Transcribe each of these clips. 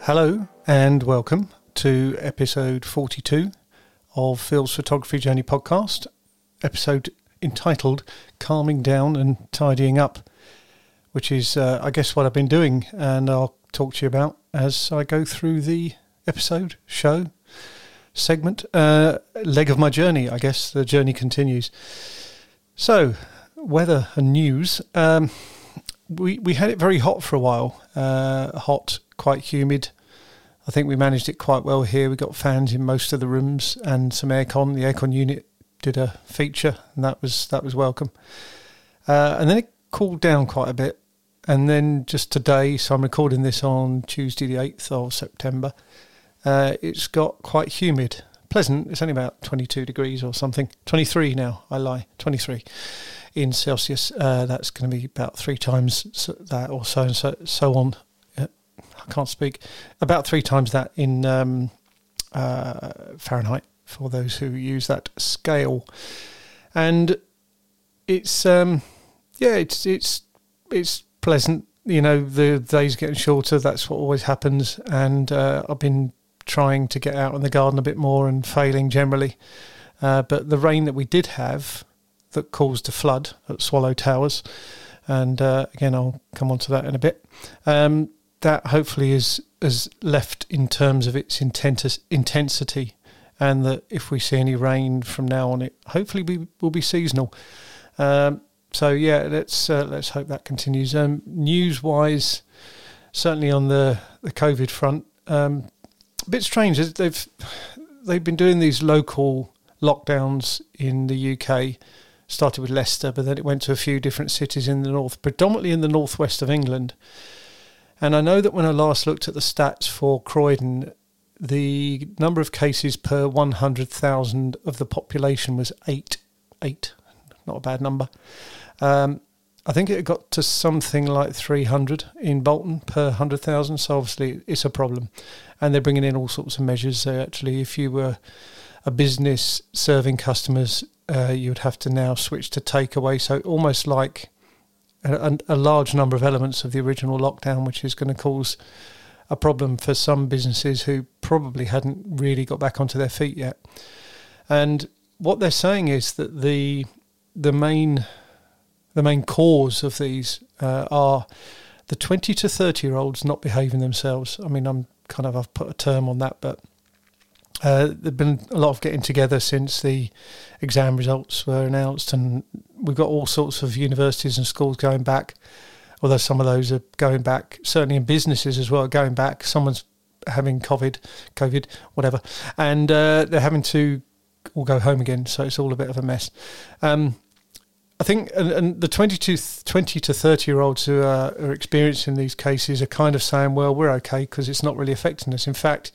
Hello and welcome to episode 42 of Phil's Photography Journey podcast, episode entitled Calming Down and Tidying Up, which is, uh, I guess, what I've been doing, and I'll talk to you about as I go through the episode, show, segment, uh, leg of my journey, I guess. The journey continues. So, weather and news. Um, we, we had it very hot for a while, uh, hot, quite humid I think we managed it quite well here. We got fans in most of the rooms and some aircon. The aircon unit did a feature, and that was that was welcome. Uh, and then it cooled down quite a bit, and then just today, so I'm recording this on Tuesday, the eighth of September. Uh, it's got quite humid, pleasant. It's only about 22 degrees or something. 23 now. I lie. 23 in Celsius. Uh, that's going to be about three times that or so and so so on I can't speak, about three times that in um, uh, Fahrenheit for those who use that scale. And it's um, yeah, it's it's it's pleasant. You know, the days getting shorter. That's what always happens. And uh, I've been trying to get out in the garden a bit more and failing generally. Uh, but the rain that we did have that caused a flood at Swallow Towers, and uh, again I'll come on to that in a bit. Um, that hopefully is is left in terms of its intensity, and that if we see any rain from now on, it hopefully we will be seasonal. Um, so yeah, let's uh, let's hope that continues. Um, news wise, certainly on the the COVID front, um, a bit strange. They've they've been doing these local lockdowns in the UK. Started with Leicester, but then it went to a few different cities in the north, predominantly in the northwest of England. And I know that when I last looked at the stats for Croydon, the number of cases per 100,000 of the population was eight. Eight, not a bad number. Um, I think it got to something like 300 in Bolton per 100,000. So obviously it's a problem. And they're bringing in all sorts of measures. So actually, if you were a business serving customers, uh, you would have to now switch to takeaway. So almost like a, a large number of elements of the original lockdown, which is going to cause a problem for some businesses who probably hadn't really got back onto their feet yet. And what they're saying is that the the main the main cause of these uh, are the 20 to 30 year olds not behaving themselves. I mean, I'm kind of I've put a term on that, but uh, there've been a lot of getting together since the exam results were announced, and we've got all sorts of universities and schools going back. Although some of those are going back, certainly in businesses as well, going back. Someone's having COVID, COVID, whatever, and uh, they're having to all go home again. So it's all a bit of a mess. Um, I think, and, and, the 20 to, 20 to 30 year olds who are, are experiencing these cases are kind of saying, well, we're okay because it's not really affecting us. In fact,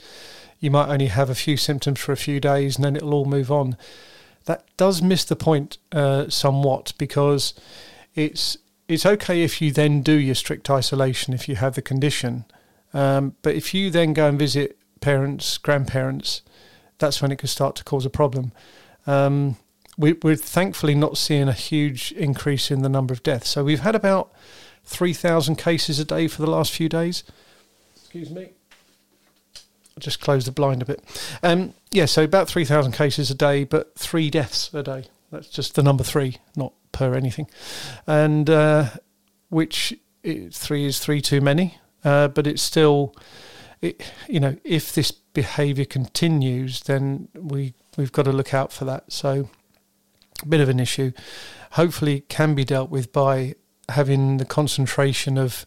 you might only have a few symptoms for a few days and then it'll all move on. That does miss the point uh, somewhat because it's it's okay if you then do your strict isolation if you have the condition, um, but if you then go and visit parents, grandparents, that's when it could start to cause a problem. Um, we, we're thankfully not seeing a huge increase in the number of deaths. So we've had about 3,000 cases a day for the last few days. Excuse me I just close the blind a bit. Um, yeah, so about 3,000 cases a day, but three deaths a day. That's just the number three, not per anything. And uh, which three is three too many, uh, but it's still, it, you know, if this behaviour continues, then we, we've got to look out for that. So, bit of an issue. Hopefully, can be dealt with by having the concentration of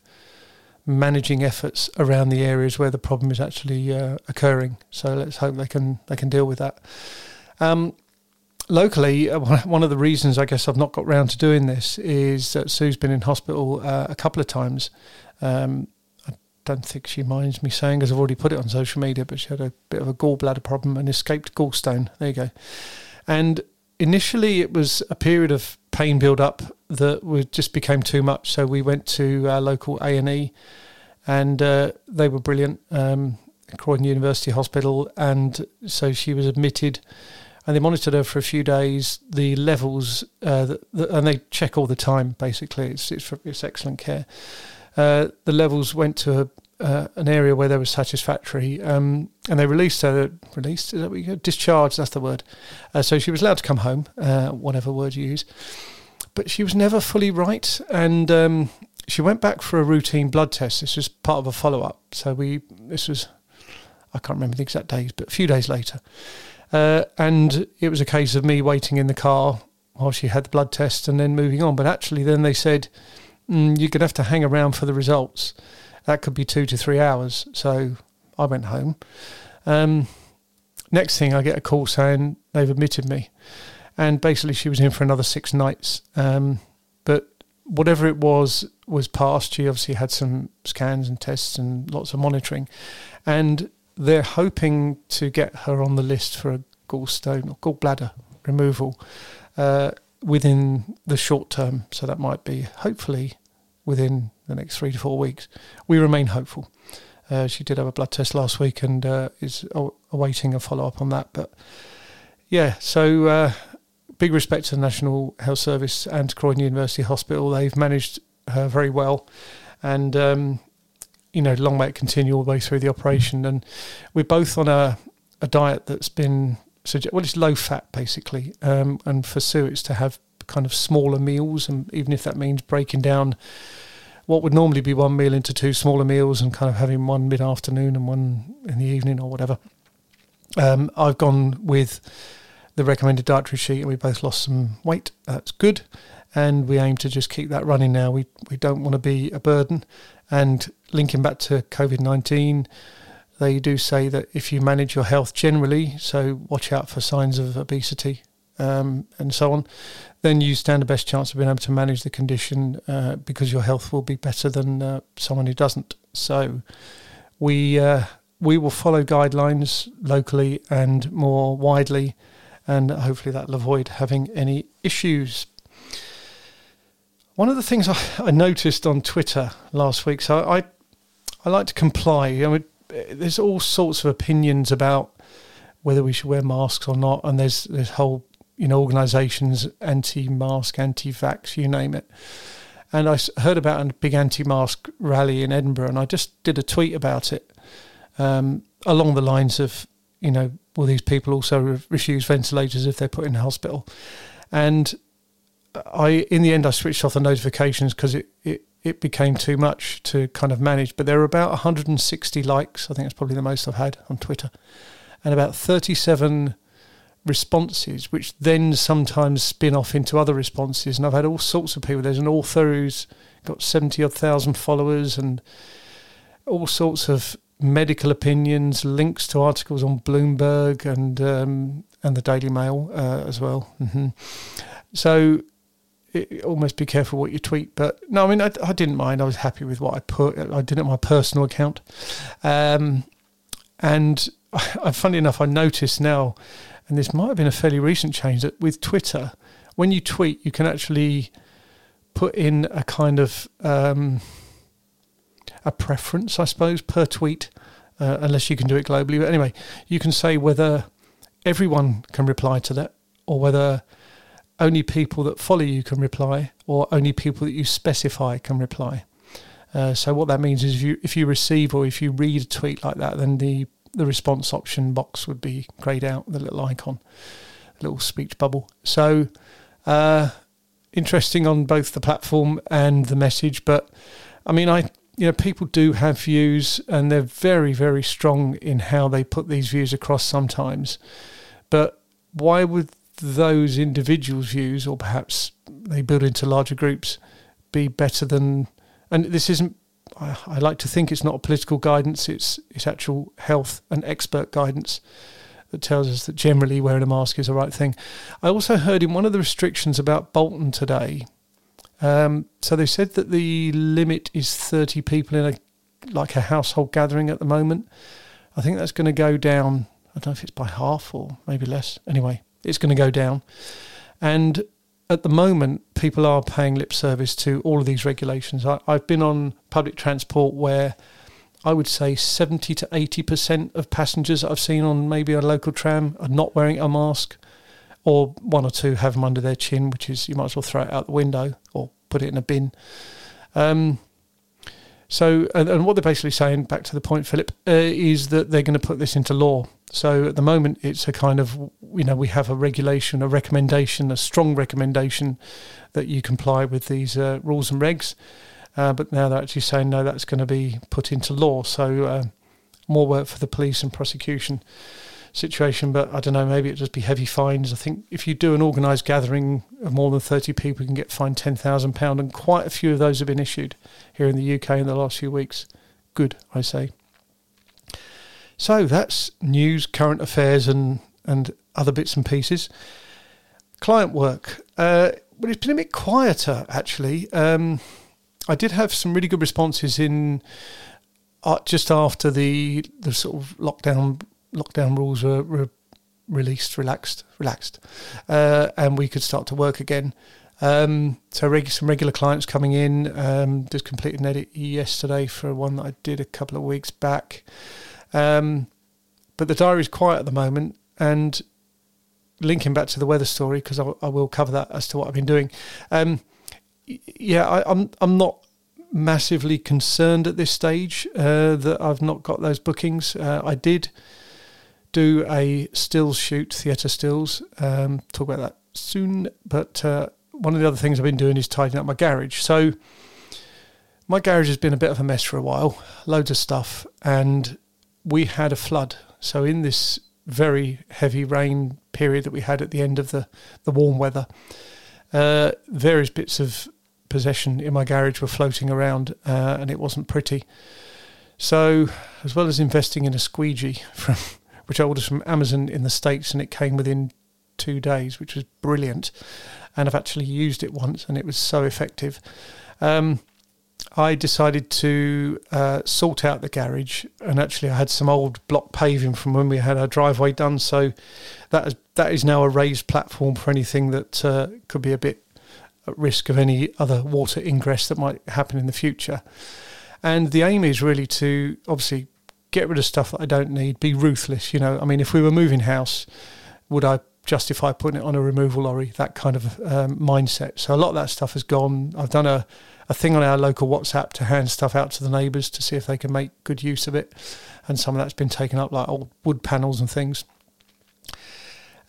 managing efforts around the areas where the problem is actually uh, occurring. So let's hope they can they can deal with that. Um, locally, uh, one of the reasons I guess I've not got round to doing this is that Sue's been in hospital uh, a couple of times. Um, I don't think she minds me saying, because I've already put it on social media, but she had a bit of a gallbladder problem and escaped gallstone. There you go. And initially, it was a period of pain build up that just became too much. So we went to our local A and E, and uh, they were brilliant. Um, Croydon University Hospital, and so she was admitted and they monitored her for a few days. The levels, uh, the, the, and they check all the time. Basically, it's it's, it's excellent care. Uh, the levels went to a, uh, an area where they were satisfactory, um, and they released her. Released is that discharged? That's the word. Uh, so she was allowed to come home, uh, whatever word you use. But she was never fully right, and um, she went back for a routine blood test. This was part of a follow up. So we this was I can't remember the exact days, but a few days later. Uh, and it was a case of me waiting in the car while she had the blood test and then moving on. But actually, then they said, mm, you're going to have to hang around for the results. That could be two to three hours. So I went home. Um, next thing, I get a call saying they've admitted me. And basically, she was in for another six nights. Um, but whatever it was, was passed. She obviously had some scans and tests and lots of monitoring. And they're hoping to get her on the list for a gallstone or gallbladder removal uh, within the short term. So that might be hopefully within the next three to four weeks. We remain hopeful. Uh, she did have a blood test last week and uh, is awaiting a follow up on that. But yeah, so uh, big respect to the National Health Service and Croydon University Hospital. They've managed her very well. And um, you know, long may it continue all the way through the operation. And we're both on a, a diet that's been, well, it's low fat basically. Um, and for Sue, it's to have kind of smaller meals. And even if that means breaking down what would normally be one meal into two smaller meals and kind of having one mid afternoon and one in the evening or whatever. Um, I've gone with the recommended dietary sheet and we both lost some weight. That's good. And we aim to just keep that running now. We, we don't want to be a burden. And linking back to COVID 19, they do say that if you manage your health generally, so watch out for signs of obesity um, and so on, then you stand the best chance of being able to manage the condition uh, because your health will be better than uh, someone who doesn't. So we uh, we will follow guidelines locally and more widely, and hopefully that'll avoid having any issues. One of the things I, I noticed on Twitter last week, so I I like to comply. I mean, there's all sorts of opinions about whether we should wear masks or not, and there's there's whole you know organisations anti-mask, anti-vax, you name it. And I heard about a big anti-mask rally in Edinburgh, and I just did a tweet about it um, along the lines of, you know, will these people also refuse ventilators if they're put in hospital? And I, in the end, I switched off the notifications because it, it it became too much to kind of manage. But there were about 160 likes. I think that's probably the most I've had on Twitter, and about 37 responses, which then sometimes spin off into other responses. And I've had all sorts of people. There's an author who's got 70 odd thousand followers and all sorts of medical opinions, links to articles on Bloomberg and um, and the Daily Mail uh, as well. Mm-hmm. So it, almost be careful what you tweet. But no, I mean, I, I, didn't mind. I was happy with what I put. I did it on my personal account. Um, and I, funny enough, I noticed now, and this might have been a fairly recent change, that with Twitter, when you tweet, you can actually put in a kind of um, a preference, I suppose, per tweet, uh, unless you can do it globally. But anyway, you can say whether everyone can reply to that or whether only people that follow you can reply, or only people that you specify can reply. Uh, so what that means is if you if you receive or if you read a tweet like that, then the the response option box would be greyed out the little icon, a little speech bubble. So uh, interesting on both the platform and the message. But I mean, I you know people do have views and they're very very strong in how they put these views across sometimes. But why would those individuals' views, or perhaps they build into larger groups, be better than. And this isn't. I, I like to think it's not political guidance. It's it's actual health and expert guidance that tells us that generally wearing a mask is the right thing. I also heard in one of the restrictions about Bolton today. Um, so they said that the limit is 30 people in a like a household gathering at the moment. I think that's going to go down. I don't know if it's by half or maybe less. Anyway, it's going to go down. And at the moment, people are paying lip service to all of these regulations. I, have been on public transport where I would say 70 to 80% of passengers that I've seen on maybe a local tram are not wearing a mask, or one or two have them under their chin, which is you might as well throw it out the window or put it in a bin. Um, so, and, and, what they're basically saying, back to the point, Philip, uh, is that they're going to put this into law. So at the moment, it's a kind of, you know, we have a regulation, a recommendation, a strong recommendation that you comply with these uh, rules and regs. Uh, but now they're actually saying no, that's going to be put into law. So uh, more work for the police and prosecution situation. But I don't know, maybe it'll just be heavy fines. I think if you do an organised gathering of more than 30 people, you can get fined £10,000. And quite a few of those have been issued here in the UK in the last few weeks. Good, I say. So that's news, current affairs, and, and other bits and pieces. Client work. Uh, well, it's been a bit quieter actually. Um, I did have some really good responses in uh, just after the the sort of lockdown lockdown rules were, were released, relaxed, relaxed, uh, and we could start to work again. Um, so reg- some regular clients coming in. Um, just completed an edit yesterday for one that I did a couple of weeks back. Um, but the diary's quiet at the moment, and linking back to the weather story because I, I, will cover that as to what I've been doing. Um, yeah, I, I'm, I'm not massively concerned at this stage uh, that I've not got those bookings. Uh, I did do a stills shoot, theatre stills. Um, talk about that soon. But uh, one of the other things I've been doing is tidying up my garage. So my garage has been a bit of a mess for a while, loads of stuff, and we had a flood. So in this very heavy rain period that we had at the end of the, the warm weather, uh, various bits of possession in my garage were floating around, uh, and it wasn't pretty. So, as well as investing in a squeegee from which I ordered from Amazon in the States, and it came within two days, which was brilliant. And I've actually used it once, and it was so effective. Um, I decided to uh, sort out the garage, and actually, I had some old block paving from when we had our driveway done. So that is that is now a raised platform for anything that uh, could be a bit at risk of any other water ingress that might happen in the future. And the aim is really to obviously get rid of stuff that I don't need, be ruthless. You know, I mean, if we were moving house, would I justify putting it on a removal lorry? That kind of um, mindset. So a lot of that stuff has gone. I've done a, a thing on our local WhatsApp to hand stuff out to the neighbours to see if they can make good use of it. And some of that's been taken up, like old wood panels and things.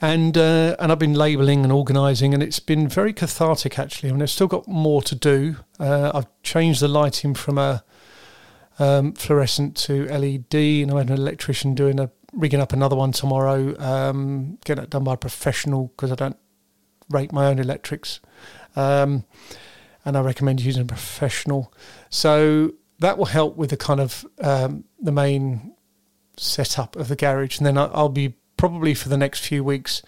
And uh, and I've been labelling and organising, and it's been very cathartic actually. I mean, I've still got more to do. Uh, I've changed the lighting from a um, fluorescent to LED, and I had an electrician doing a rigging up another one tomorrow. Um, getting it done by a professional because I don't rate my own electrics, um, and I recommend using a professional. So that will help with the kind of um, the main setup of the garage, and then I'll be probably for the next few weeks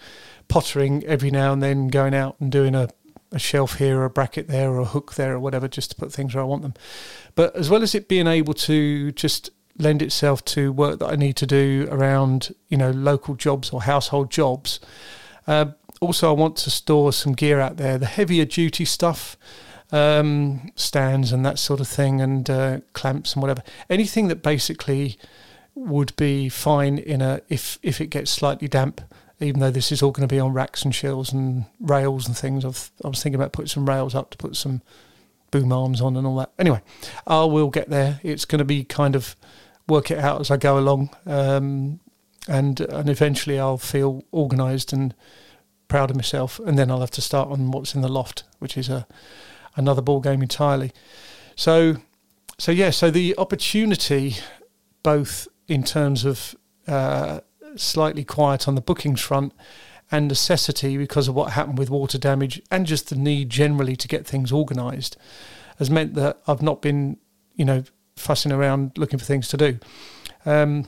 pottering every now and then, going out and doing a a shelf here or a bracket there or a hook there or whatever just to put things where I want them. But as well as it being able to just lend itself to work that I need to do around, you know, local jobs or household jobs, uh, also I want to store some gear out there, the heavier duty stuff, um, stands and that sort of thing, and uh, clamps and whatever. Anything that basically would be fine in a if if it gets slightly damp even though this is all going to be on racks and shelves and rails and things, I've, I was thinking about putting some rails up to put some boom arms on and all that. Anyway, I will get there. It's going to be kind of work it out as I go along, um, and and eventually I'll feel organised and proud of myself, and then I'll have to start on what's in the loft, which is a another ball game entirely. So, so yeah, so the opportunity, both in terms of uh, slightly quiet on the bookings front and necessity because of what happened with water damage and just the need generally to get things organised has meant that I've not been, you know, fussing around looking for things to do. Um,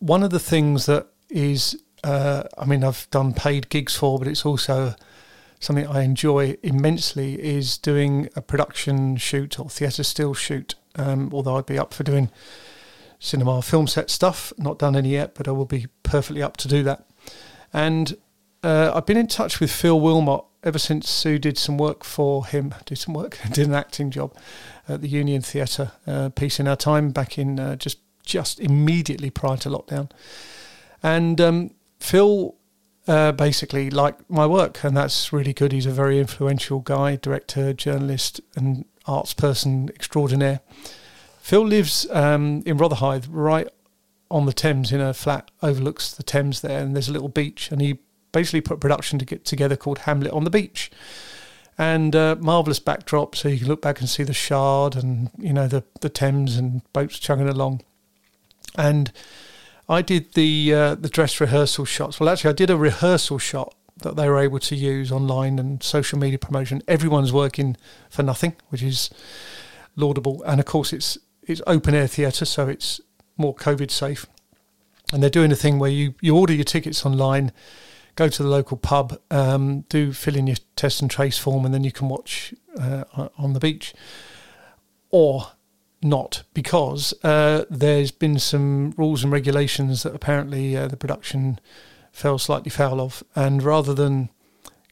one of the things that is, uh, I mean, I've done paid gigs for, but it's also something I enjoy immensely is doing a production shoot or theatre still shoot. Um, although I'd be up for doing cinema film set stuff. Not done any yet, but I will be perfectly up to do that. And uh, I've been in touch with Phil Willmott ever since Sue did some work for him, did some work, did an acting job at the Union Theatre, uh, Peace in Our Time back in uh, just just immediately prior to lockdown. And um, Phil uh, basically liked my work, and that's really good. He's a very influential guy, director, journalist, and arts person extraordinaire. Phil lives um, in Rotherhithe, right on the Thames, in a flat overlooks the Thames there, and there's a little beach, and he basically put production to get together called Hamlet on the Beach. And uh, marvelous backdrop, so you can look back and see the Shard and you know the the Thames and boats chugging along. And I did the uh, the dress rehearsal shots. Well, actually, I did a rehearsal shot that they were able to use online and social media promotion. Everyone's working for nothing, which is laudable. And of course, it's it's open air theatre, so it's more COVID safe. And they're doing a thing where you, you order your tickets online, go to the local pub, um, do fill in your test and trace form, and then you can watch uh, on the beach. Or not, because uh, there's been some rules and regulations that apparently uh, the production fell slightly foul of. And rather than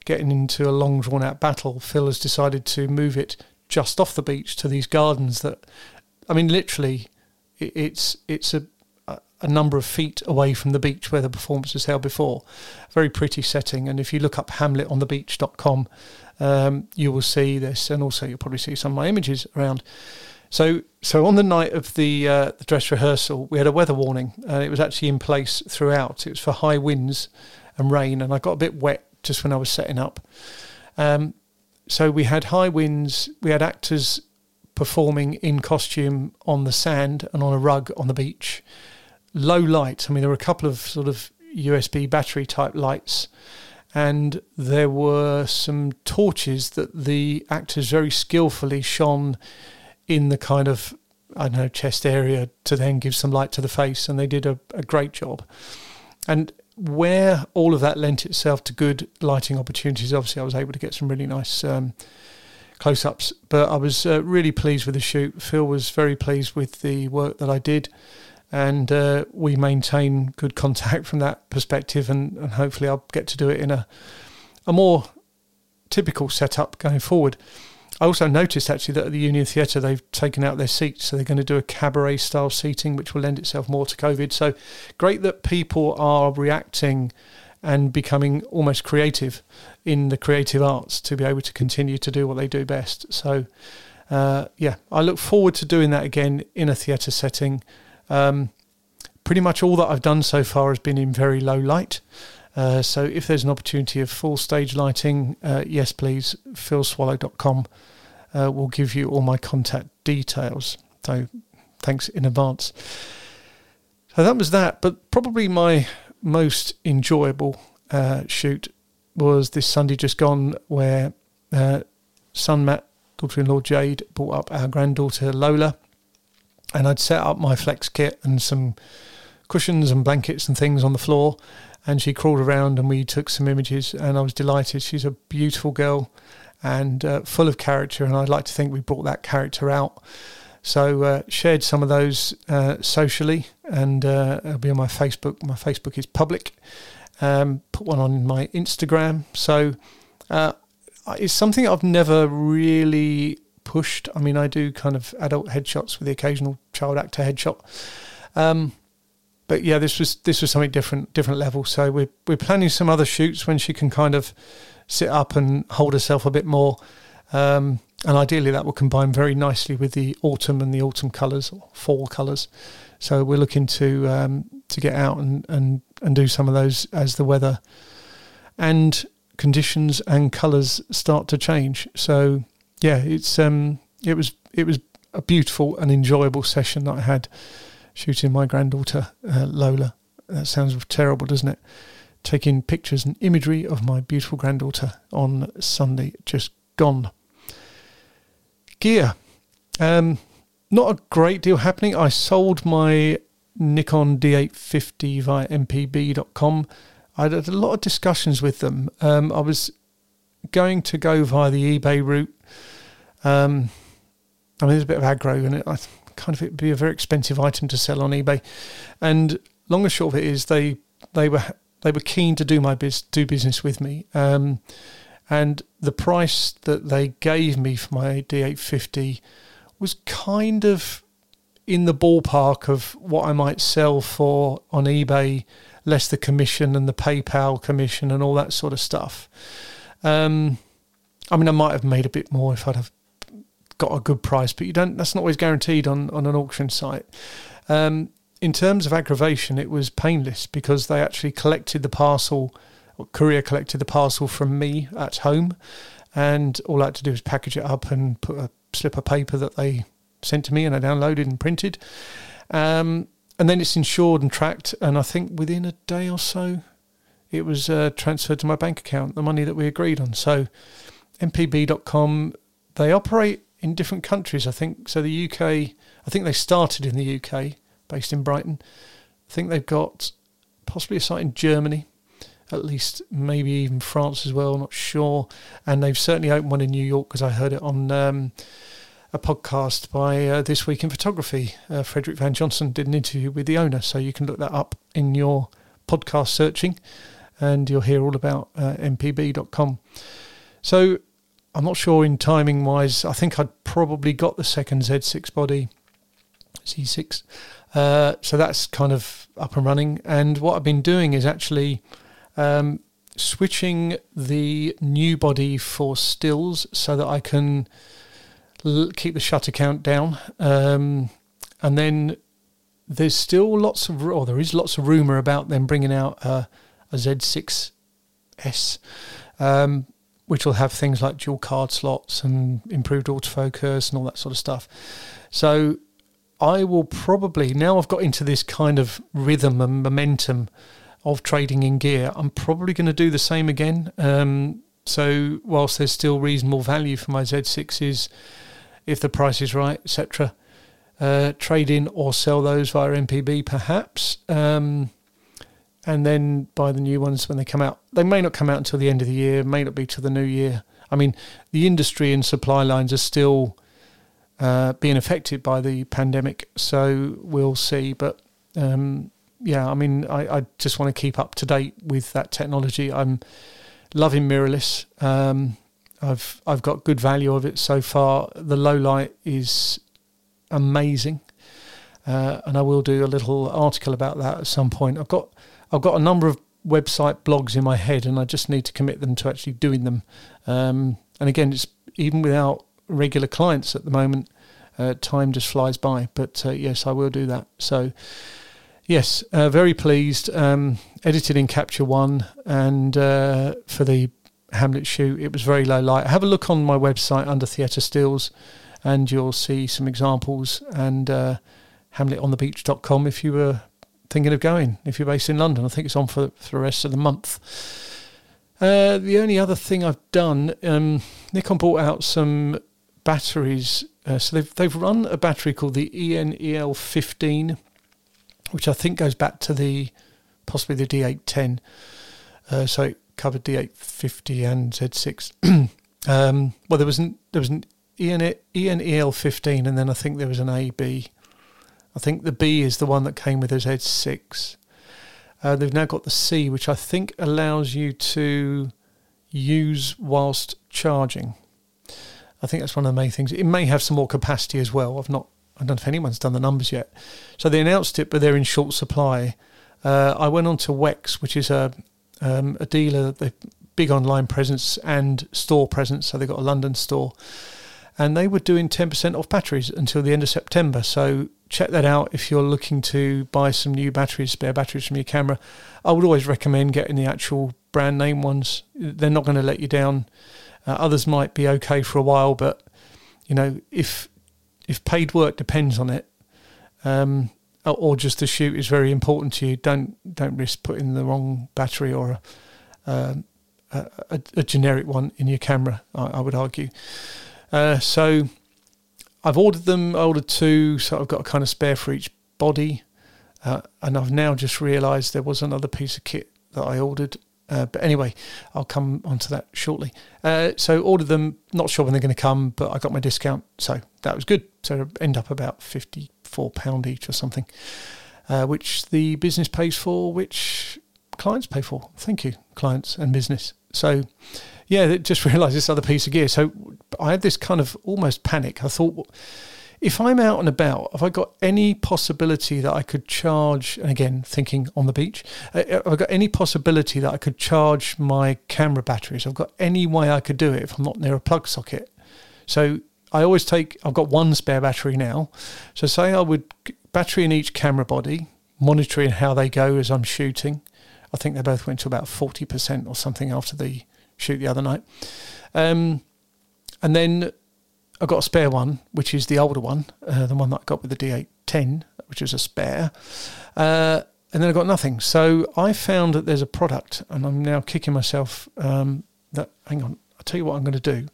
getting into a long drawn out battle, Phil has decided to move it just off the beach to these gardens that, I mean, literally, it's it's a a number of feet away from the beach where the performance was held before. Very pretty setting, and if you look up hamletonthebeach.com, um, you will see this, and also you'll probably see some of my images around. So, so on the night of the uh, the dress rehearsal, we had a weather warning, and it was actually in place throughout. It was for high winds and rain, and I got a bit wet just when I was setting up. Um, so we had high winds. We had actors performing in costume on the sand and on a rug on the beach. Low light. I mean, there were a couple of sort of USB battery type lights, and there were some torches that the actors very skillfully shone in the kind of I don't know chest area to then give some light to the face, and they did a, a great job. And where all of that lent itself to good lighting opportunities, obviously I was able to get some really nice um, close ups. But I was uh, really pleased with the shoot. Phil was very pleased with the work that I did. And uh, we maintain good contact from that perspective, and, and hopefully, I'll get to do it in a a more typical setup going forward. I also noticed actually that at the Union Theatre they've taken out their seats, so they're going to do a cabaret style seating, which will lend itself more to COVID. So great that people are reacting and becoming almost creative in the creative arts to be able to continue to do what they do best. So uh, yeah, I look forward to doing that again in a theatre setting. Um, pretty much all that I've done so far has been in very low light. Uh, so if there's an opportunity of full stage lighting, uh, yes, please, philswallow.com uh, will give you all my contact details. So thanks in advance. So that was that, but probably my most enjoyable uh, shoot was this Sunday just gone, where uh, son Matt, daughter-in-law Jade, brought up our granddaughter Lola, and I'd set up my flex kit and some cushions and blankets and things on the floor, and she crawled around and we took some images, and I was delighted. She's a beautiful girl and uh, full of character, and I'd like to think we brought that character out. So uh, shared some of those uh, socially, and uh, it'll be on my Facebook. My Facebook is public. Um, put one on my Instagram. So uh, it's something I've never really pushed. I mean, I do kind of adult headshots with the occasional child actor headshot. Um, but yeah, this was this was something different, different level. So we're we're planning some other shoots when she can kind of sit up and hold herself a bit more. Um, and ideally, that will combine very nicely with the autumn and the autumn colours or fall colours. So we're looking to um, to get out and, and, and do some of those as the weather and conditions and colours start to change. So yeah, it's um it was it was a beautiful and enjoyable session that I had shooting my granddaughter uh, Lola. That sounds terrible, doesn't it? taking pictures and imagery of my beautiful granddaughter on Sunday, just gone. Gear. Um, not a great deal happening. I sold my Nikon D850 via mpb.com. I had a lot of discussions with them. Um, I was going to go via the eBay route. Um, I mean, there's a bit of aggro in it. I kind of it'd be a very expensive item to sell on eBay. And long and short of it is, they they were they were keen to do my biz, do business with me. Um, and the price that they gave me for my D850 was kind of in the ballpark of what I might sell for on eBay, less the commission and the PayPal commission and all that sort of stuff. Um, I mean, I might have made a bit more if I'd have got a good price, but you don't. That's not always guaranteed on on an auction site. Um, in terms of aggravation, it was painless because they actually collected the parcel, courier collected the parcel from me at home, and all I had to do was package it up and put a slip of paper that they sent to me, and I downloaded and printed. Um, and then it's insured and tracked, and I think within a day or so, it was uh, transferred to my bank account, the money that we agreed on. So, mpb.com, they operate in different countries. I think so. The UK, I think they started in the UK, based in Brighton. I think they've got possibly a site in Germany, at least maybe even France as well. Not sure. And they've certainly opened one in New York because I heard it on um, a podcast by uh, This Week in Photography. Uh, Frederick Van Johnson did an interview with the owner, so you can look that up in your podcast searching, and you'll hear all about uh, mpb.com. So I'm not sure in timing wise. I think I'd probably got the second Z6 body, Z6. Uh, so that's kind of up and running. And what I've been doing is actually um, switching the new body for stills so that I can l- keep the shutter count down. Um, and then there's still lots of, or there is lots of rumor about them bringing out a, a Z6S. Um, which will have things like dual card slots and improved autofocus and all that sort of stuff. So I will probably now I've got into this kind of rhythm and momentum of trading in gear. I'm probably going to do the same again. Um, so whilst there's still reasonable value for my Z6s, if the price is right, etc., uh, trade in or sell those via MPB perhaps. Um, and then buy the new ones when they come out. They may not come out until the end of the year, may not be till the new year. I mean, the industry and supply lines are still uh, being affected by the pandemic, so we'll see. But um, yeah, I mean, I, I, just want to keep up to date with that technology. I'm loving mirrorless. Um, I've I've got good value of it so far. The low light is amazing, uh, and I will do a little article about that at some point. I've got I've got a number of website blogs in my head, and I just need to commit them to actually doing them. Um, and again, it's even without regular clients at the moment, uh, time just flies by. But uh, yes, I will do that. So yes, uh, very pleased. Um, edited in Capture One, and uh, for the Hamlet shoot, it was very low light. Have a look on my website under theatre stills, and you'll see some examples and uh, hamletonthebeach.com if you were thinking of going if you're based in London. I think it's on for, for the rest of the month. Uh, the only other thing I've done, um, Nikon brought out some batteries. Uh, so they've they've run a battery called the EN-EL15, which I think goes back to the possibly the D810. Uh, so it covered D850 and Z6. um, well, there was an there was an EN, EN-EL15, and then I think there was an AB I think the B is the one that came with Z 6. Uh, they've now got the C, which I think allows you to use whilst charging. I think that's one of the main things. It may have some more capacity as well. I've not, I don't know if anyone's done the numbers yet. So they announced it, but they're in short supply. Uh, I went on to Wex, which is a um, a dealer, big online presence and store presence. So they've got a London store, and they were doing ten percent off batteries until the end of September. So check that out if you're looking to buy some new batteries, spare batteries from your camera. I would always recommend getting the actual brand name ones. They're not going to let you down. Uh, others might be okay for a while, but you know if if paid work depends on it, um, or just the shoot is very important to you, don't don't risk putting the wrong battery or a, um, a, a, a generic one in your camera. I, I would argue. Uh, so I've ordered them. I ordered two, so I've got a kind of spare for each body. Uh, and I've now just realised there was another piece of kit that I ordered. Uh, but anyway, I'll come onto that shortly. Uh, so ordered them. Not sure when they're going to come, but I got my discount, so that was good. So end up about fifty four pound each or something, uh, which the business pays for, which clients pay for. Thank you, clients and business. So, yeah, just realised this other piece of gear. So I had this kind of almost panic. I thought, if I'm out and about, have I got any possibility that I could charge? And again, thinking on the beach, uh, uh, have I got any possibility that I could charge my camera batteries? I've got any way I could do it if I'm not near a plug socket. So I always take. I've got one spare battery now. So say I would battery in each camera body, monitoring how they go as I'm shooting. I think they both went to about forty percent or something after the shoot the other night. Um, and then I got a spare one, which is the older one, uh, the one that I got with the D810, which is a spare. Uh, and then I got nothing. So I found that there's a product, and I'm now kicking myself. Um, that hang on, I'll tell you what I'm going to do.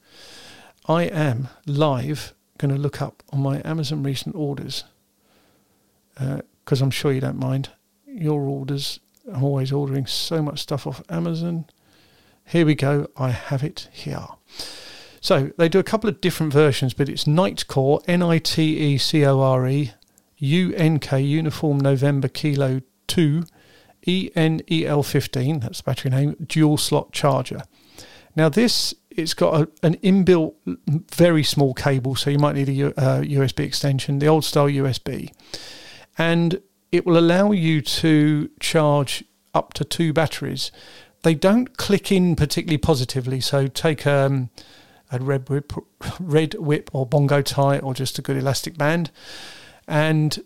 I am live going to look up on my Amazon recent orders because uh, I'm sure you don't mind your orders. I'm always ordering so much stuff off Amazon. Here we go. I have it here. So they do a couple of different versions, but it's Nitecore, N I T E C O R E, U N K, Uniform November Kilo 2, E N E L 15, that's the battery name, dual slot charger. Now, this it's got a, an inbuilt, very small cable, so you might need a uh, USB extension, the old style USB, and it will allow you to charge up to two batteries. They don't click in particularly positively, so take um, red whip, red whip or bongo tie or just a good elastic band, and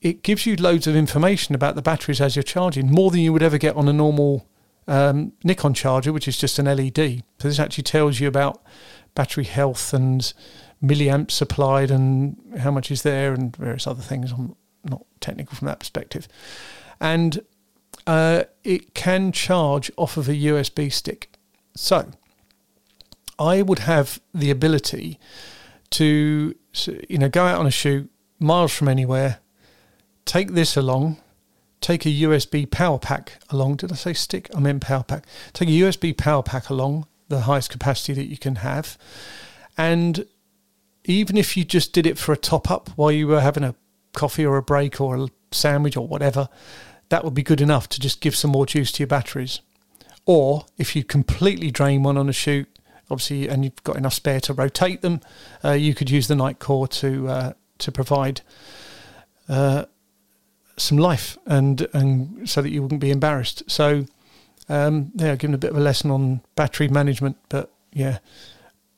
it gives you loads of information about the batteries as you're charging, more than you would ever get on a normal um, Nikon charger, which is just an LED. So this actually tells you about battery health and milliamps supplied and how much is there and various other things. I'm not technical from that perspective, and uh, it can charge off of a USB stick. So I would have the ability to, you know, go out on a shoot miles from anywhere, take this along, take a USB power pack along. Did I say stick? I meant power pack. Take a USB power pack along, the highest capacity that you can have. And even if you just did it for a top up while you were having a coffee or a break or a sandwich or whatever, that would be good enough to just give some more juice to your batteries. Or if you completely drain one on a shoot, obviously, and you've got enough spare to rotate them, uh, you could use the Nitecore to uh, to provide uh, some life and and so that you wouldn't be embarrassed. So um, yeah, giving a bit of a lesson on battery management, but yeah,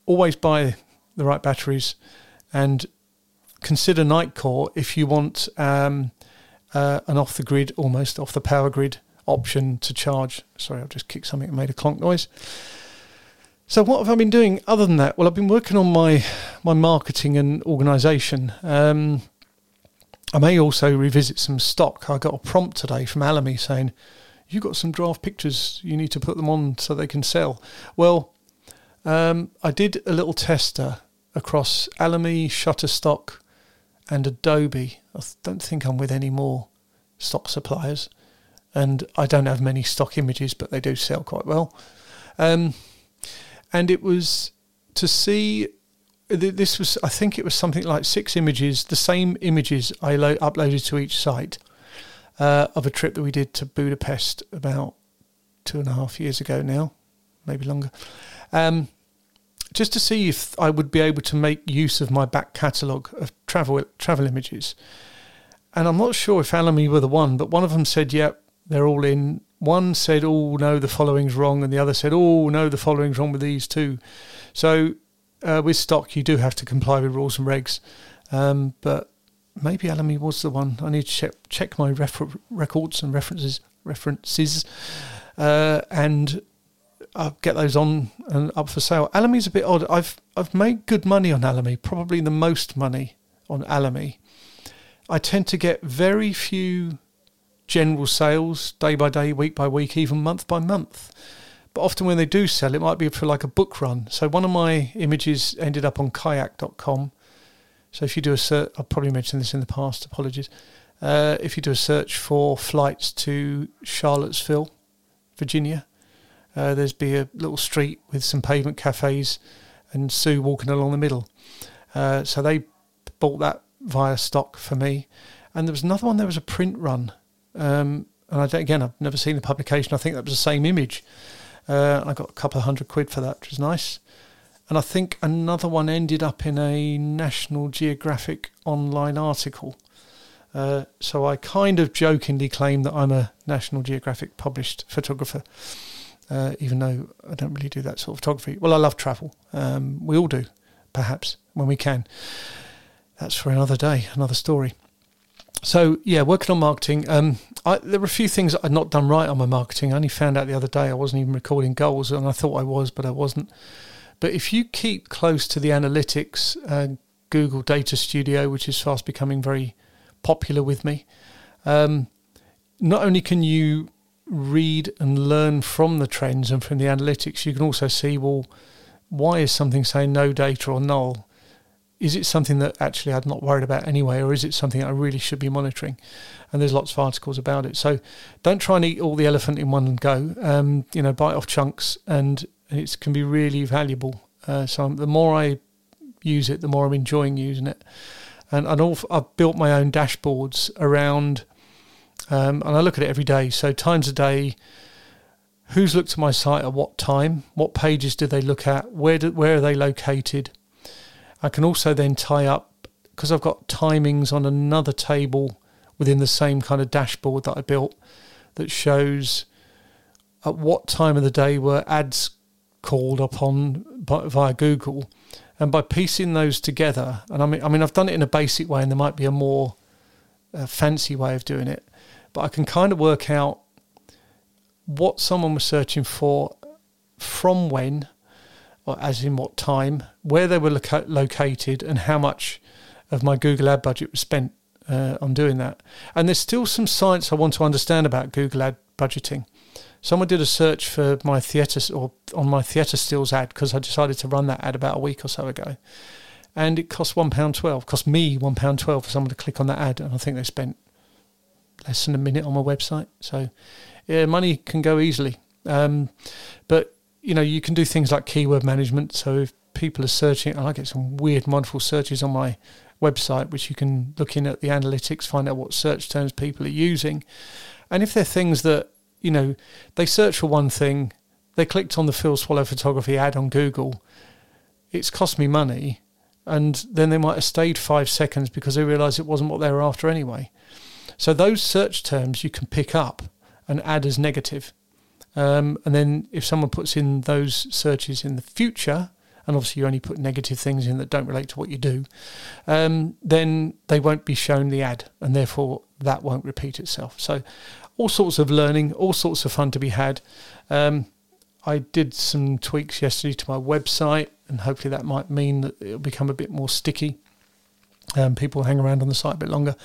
always buy the right batteries and consider Nitecore if you want um, uh, an off the grid, almost off the power grid option to charge. Sorry, I've just kicked something and made a clonk noise. So what have I been doing other than that? Well, I've been working on my my marketing and organisation. Um, I may also revisit some stock. I got a prompt today from Alamy saying, "You got some draft pictures. You need to put them on so they can sell." Well, um, I did a little tester across Alamy, Shutterstock, and Adobe. I don't think I'm with any more stock suppliers, and I don't have many stock images, but they do sell quite well. Um, and it was to see this was I think it was something like six images, the same images I lo- uploaded to each site uh, of a trip that we did to Budapest about two and a half years ago now, maybe longer. Um, just to see if I would be able to make use of my back catalogue of travel travel images. And I'm not sure if Alamy were the one, but one of them said, "Yep, yeah, they're all in one said, "Oh no, the following's wrong," and the other said, "Oh no, the following's wrong with these too." So uh, with stock, you do have to comply with rules and regs. Um, but maybe Alamy was the one. I need to check check my refer- records and references references, uh, and I'll get those on and up for sale. Alamy's a bit odd. I've I've made good money on Alamy, probably the most money on Alamy. I tend to get very few general sales day by day, week by week, even month by month. But often when they do sell, it might be for like a book run. So one of my images ended up on kayak.com. So if you do a search, I've probably mentioned this in the past, apologies. Uh, if you do a search for flights to Charlottesville, Virginia, uh, there's be a little street with some pavement cafes and Sue walking along the middle. Uh, so they bought that via stock for me. And there was another one, there was a print run um, and I, again, I've never seen the publication. I think that was the same image. Uh, I got a couple of hundred quid for that, which was nice. And I think another one ended up in a National Geographic online article. Uh, so I kind of jokingly claim that I'm a National Geographic published photographer, uh, even though I don't really do that sort of photography. Well, I love travel. Um, we all do, perhaps, when we can. That's for another day, another story. So yeah, working on marketing. Um, I, there were a few things I'd not done right on my marketing. I only found out the other day I wasn't even recording goals, and I thought I was, but I wasn't. But if you keep close to the analytics, uh, Google Data Studio, which is fast becoming very popular with me, um, not only can you read and learn from the trends and from the analytics, you can also see well, why is something saying no data or null? Is it something that actually I'm not worried about anyway, or is it something I really should be monitoring? And there's lots of articles about it. So don't try and eat all the elephant in one go. Um, you know, bite off chunks, and it can be really valuable. Uh, so the more I use it, the more I'm enjoying using it. And, all, I've built my own dashboards around, um, and I look at it every day. So times a day, who's looked at my site at what time, what pages do they look at, where do, where are they located I can also then tie up because I've got timings on another table within the same kind of dashboard that I built that shows at what time of the day were ads called upon by, via Google, and by piecing those together, and I mean, I mean, I've done it in a basic way, and there might be a more uh, fancy way of doing it, but I can kind of work out what someone was searching for from when as in what time, where they were loca- located, and how much of my Google ad budget was spent uh, on doing that. And there's still some science I want to understand about Google ad budgeting. Someone did a search for my theatre or on my theatre stills ad because I decided to run that ad about a week or so ago, and it cost one pound twelve. Cost me one pound twelve for someone to click on that ad, and I think they spent less than a minute on my website. So, yeah, money can go easily. Um, but you know, you can do things like keyword management. So if people are searching, and I get some weird, wonderful searches on my website, which you can look in at the analytics, find out what search terms people are using. And if they're things that, you know, they search for one thing, they clicked on the Phil Swallow photography ad on Google, it's cost me money. And then they might have stayed five seconds because they realised it wasn't what they were after anyway. So those search terms you can pick up and add as negative. Um, and then if someone puts in those searches in the future, and obviously you only put negative things in that don't relate to what you do, um, then they won't be shown the ad, and therefore that won't repeat itself. So, all sorts of learning, all sorts of fun to be had. Um, I did some tweaks yesterday to my website, and hopefully that might mean that it'll become a bit more sticky. Um, people hang around on the site a bit longer.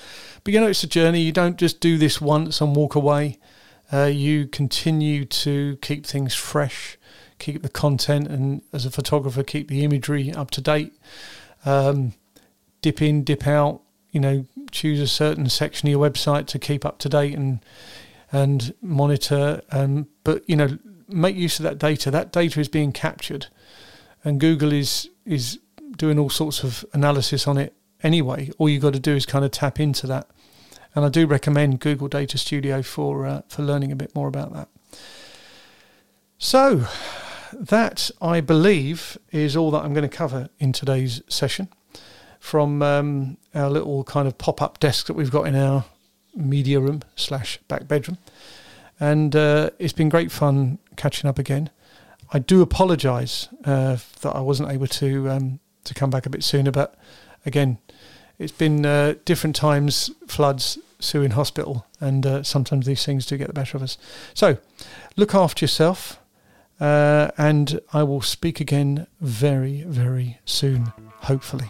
But you know, it's a journey. You don't just do this once and walk away. Uh, you continue to keep things fresh, keep the content, and as a photographer, keep the imagery up to date. Um, dip in, dip out. You know, choose a certain section of your website to keep up to date and and monitor. Um, but you know, make use of that data. That data is being captured, and Google is is doing all sorts of analysis on it anyway. All you got to do is kind of tap into that and I do recommend Google Data Studio for uh, for learning a bit more about that. So, that I believe is all that I'm going to cover in today's session from um, our little kind of pop up desk that we've got in our media room slash back bedroom. And uh, it's been great fun catching up again. I do apologise uh, that I wasn't able to um, to come back a bit sooner, but again, it's been uh, different times, floods, Sue in hospital, and uh, sometimes these things do get the better of us. So, look after yourself, uh, and I will speak again very, very soon, hopefully.